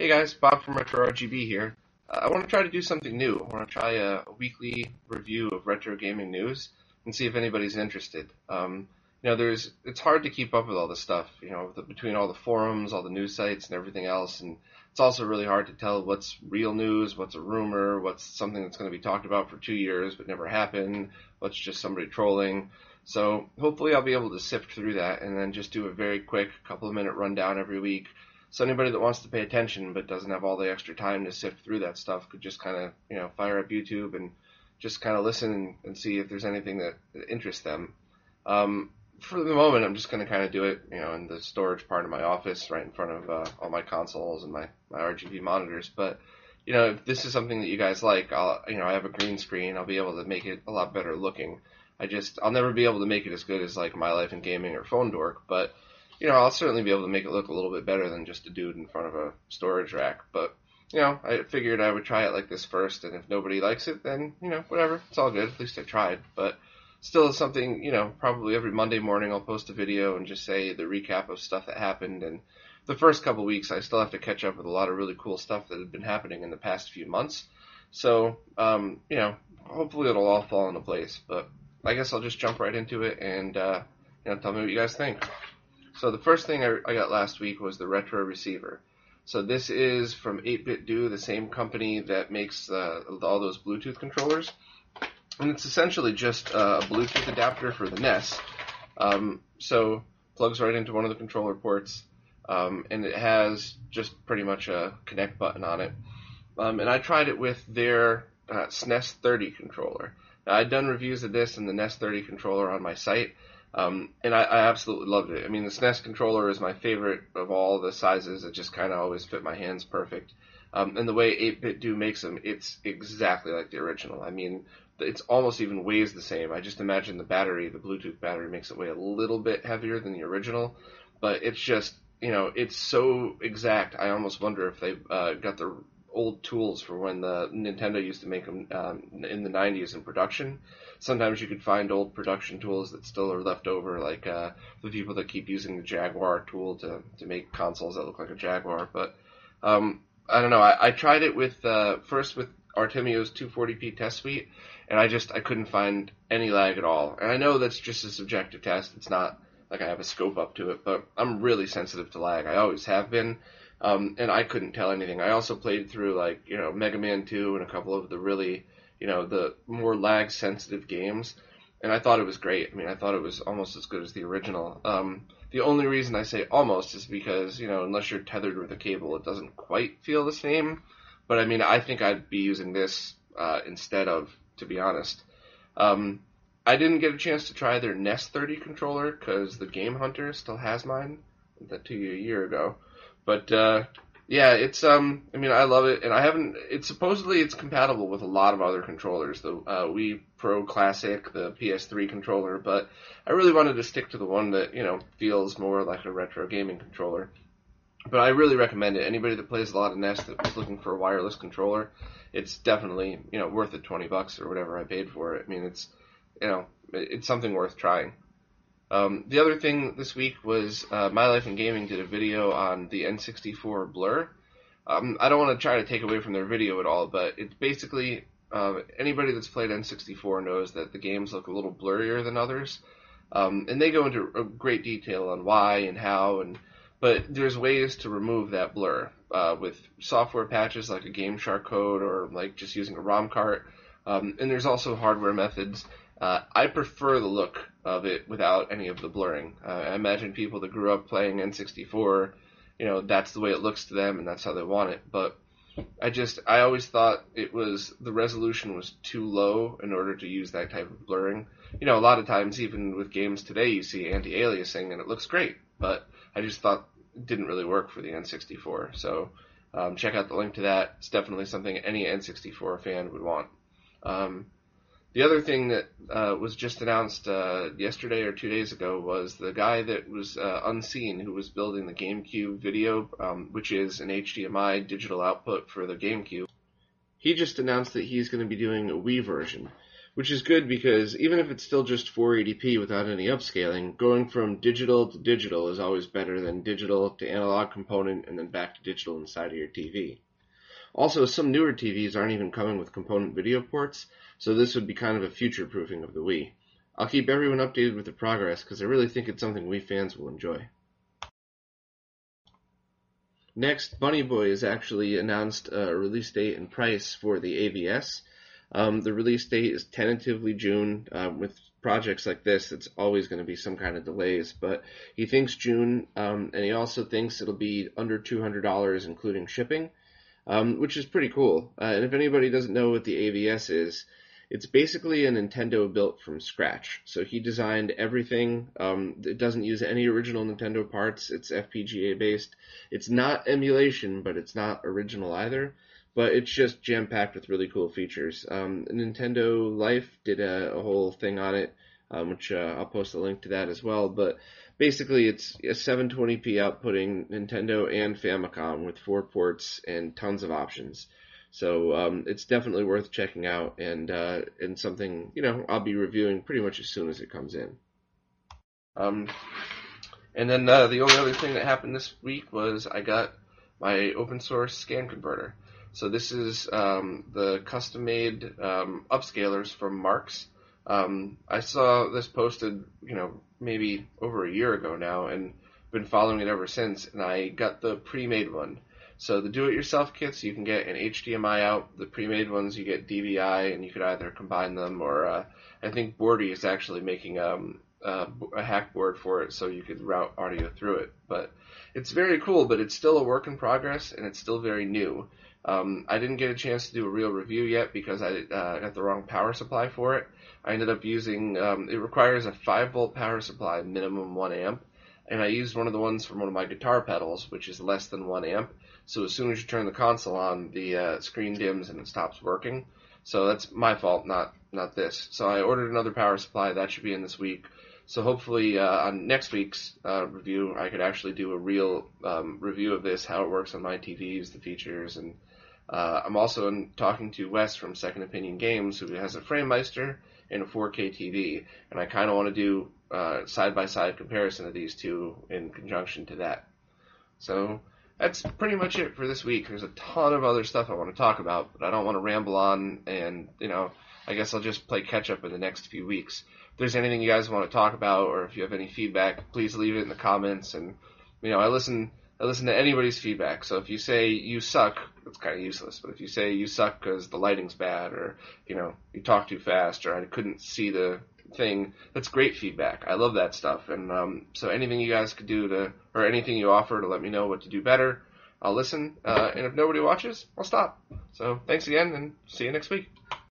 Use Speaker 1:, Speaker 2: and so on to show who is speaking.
Speaker 1: Hey guys, Bob from Retro RGB here. Uh, I want to try to do something new. I want to try a, a, weekly review of retro gaming news and see if anybody's interested. Um, you know, there's it's hard to keep up with all this stuff. You know, the, between all the forums, all the news sites, and everything else, and it's also really hard to tell what's real news, what's a rumor, what's something that's going to be talked about for two years but never happened, what's just somebody trolling. So hopefully I'll be able to sift through that and then just do a very quick couple of minute rundown every week so anybody that wants to pay attention but doesn't have all the extra time to sift through that stuff could just kind of you know fire up YouTube and just kind of listen and, see if there's anything that, that interests them. Um, for the moment, I'm just going to kind of do it, you know, in the storage part of my office, right in front of uh, all my consoles and my my RGB monitors. But you know, if this is something that you guys like, I'll you know, I have a green screen. I'll be able to make it a lot better looking. I just I'll never be able to make it as good as like My Life in Gaming or Phone Dork, but you know, I'll certainly be able to make it look a little bit better than just a dude in front of a storage rack. But, you know, I figured I would try it like this first, and if nobody likes it, then, you know, whatever. It's all good. At least I tried. But still something, you know, probably every Monday morning I'll post a video and just say the recap of stuff that happened. And the first couple weeks, I still have to catch up with a lot of really cool stuff that had been happening in the past few months. So, um, you know, hopefully it'll all fall into place. But I guess I'll just jump right into it and, uh, you know, tell me what you guys think. So the first thing I, I got last week was the retro receiver. So this is from 8BitDo, the same company that makes uh, all those Bluetooth controllers, and it's essentially just a Bluetooth adapter for the NES. Um, so plugs right into one of the controller ports, um, and it has just pretty much a connect button on it. Um, and I tried it with their uh, SNES 30 controller. Now, I'd done reviews of this and the NES 30 controller on my site, um, and I, I, absolutely loved it. I mean, the SNES controller is my favorite of all the sizes. It just kind of always fit my hands perfect. Um, and the way 8BitDo makes them, it's exactly like the original. I mean, it's almost even weighs the same. I just imagine the battery, the Bluetooth battery, makes it weigh a little bit heavier than the original, but it's just, you know, it's so exact. I almost wonder if they uh, got the old tools for when the Nintendo used to make them um, in the 90s in production. Sometimes you could find old production tools that still are left over, like uh, the people that keep using the Jaguar tool to, to make consoles that look like a Jaguar. But um, I don't know. I, I tried it with uh, first with Artemio's 240p test suite, and I just I couldn't find any lag at all. And I know that's just a subjective test. It's not like I have a scope up to it, but I'm really sensitive to lag. I always have been. Um, and I couldn't tell anything. I also played through like you know Mega Man 2 and a couple of the really you know the more lag sensitive games, and I thought it was great. I mean, I thought it was almost as good as the original. Um, the only reason I say almost is because you know unless you're tethered with a cable, it doesn't quite feel the same. But I mean, I think I'd be using this uh, instead of, to be honest. Um, I didn't get a chance to try their NES 30 controller because the Game Hunter still has mine. That to you a year ago. But uh, yeah, it's um. I mean, I love it, and I haven't. It's supposedly it's compatible with a lot of other controllers. The uh, Wii Pro Classic, the PS3 controller, but I really wanted to stick to the one that you know feels more like a retro gaming controller. But I really recommend it. Anybody that plays a lot of NES that was looking for a wireless controller, it's definitely you know worth it. Twenty bucks or whatever I paid for it. I mean, it's you know it's something worth trying. Um, the other thing this week was uh, My Life in Gaming did a video on the N64 Blur. Um, I don't want to try to take away from their video at all, but it's basically uh, anybody that's played N64 knows that the games look a little blurrier than others, um, and they go into great detail on why and how, and but there's ways to remove that blur uh, with software patches like a Game Shark code or like just using a ROM cart, um, and there's also hardware methods uh, I prefer the look of it without any of the blurring. Uh, I imagine people that grew up playing N64, you know, that's the way it looks to them and that's how they want it. But I just, I always thought it was, the resolution was too low in order to use that type of blurring. You know, a lot of times, even with games today, you see anti aliasing and it looks great, but I just thought it didn't really work for the N64. So, um, check out the link to that. It's definitely something any N64 fan would want. Um, the other thing that uh, was just announced uh, yesterday or two days ago was the guy that was uh, unseen who was building the GameCube video, um, which is an HDMI digital output for the GameCube. He just announced that he's going to be doing a Wii version, which is good because even if it's still just 480p without any upscaling, going from digital to digital is always better than digital to analog component and then back to digital inside of your TV. Also, some newer TVs aren't even coming with component video ports, so this would be kind of a future proofing of the Wii. I'll keep everyone updated with the progress because I really think it's something Wii fans will enjoy. Next, Bunny Boy has actually announced a release date and price for the AVS. Um, the release date is tentatively June. Uh, with projects like this, it's always going to be some kind of delays, but he thinks June, um, and he also thinks it'll be under $200 including shipping, um, which is pretty cool. Uh, and if anybody doesn't know what the AVS is, it's basically a Nintendo built from scratch. So he designed everything. Um, it doesn't use any original Nintendo parts. It's FPGA based. It's not emulation, but it's not original either but it's just jam packed with really cool features. Um, Nintendo Life did a, a, whole thing on it, um, which uh, I'll post a link to that as well. But basically, it's a 720p outputting Nintendo and Famicom with four ports and tons of options. So um, it's definitely worth checking out, and uh, and something you know I'll be reviewing pretty much as soon as it comes in. Um, and then uh, the only other thing that happened this week was I got my open source scan converter. So this is um, the custom-made um, upscalers from marqs. Um, I saw this posted, you know, maybe over a year ago now, and been following it ever since. And I got the pre-made one. So the do-it-yourself kits, you can get an HDMI out. The pre-made ones, you get DVI, and you could either combine them or uh, I think Bordy is actually making um, uh, a hack board for it, so you could route audio through it. But it's very cool, but it's still a work in progress, and it's still very new. Um, I didn't get a chance to do a real review yet because I uh, got the wrong power supply for it. I ended up using um, it requires a 5 volt power supply, minimum 1 amp, and I used one of the ones from one of my guitar pedals, which is less than 1 amp. So as soon as you turn the console on, the uh, screen dims and it stops working. So that's my fault, not not this. So I ordered another power supply. That should be in this week. So hopefully uh, on next week's uh, review, I could actually do a real um, review of this, how it works on my TVs, the features, and uh, I'm also in, talking to Wes from Second Opinion Games, who has a FrameMeister and a 4K TV, and I kind of want to do side by side comparison of these two in conjunction to that. So that's pretty much it for this week. There's a ton of other stuff I want to talk about, but I don't want to ramble on, and you know, I guess I'll just play catch up in the next few weeks. If there's anything you guys want to talk about, or if you have any feedback, please leave it in the comments. And you know, I listen I listen to anybody's feedback. So if you say you suck, it's kind of useless. But if you say you suck because the lighting's bad, or you know you talk too fast, or I couldn't see the thing, that's great feedback. I love that stuff. And um, so anything you guys could do to, or anything you offer to let me know what to do better, I'll listen. Uh, and if nobody watches, I'll stop. So thanks again, and see you next week.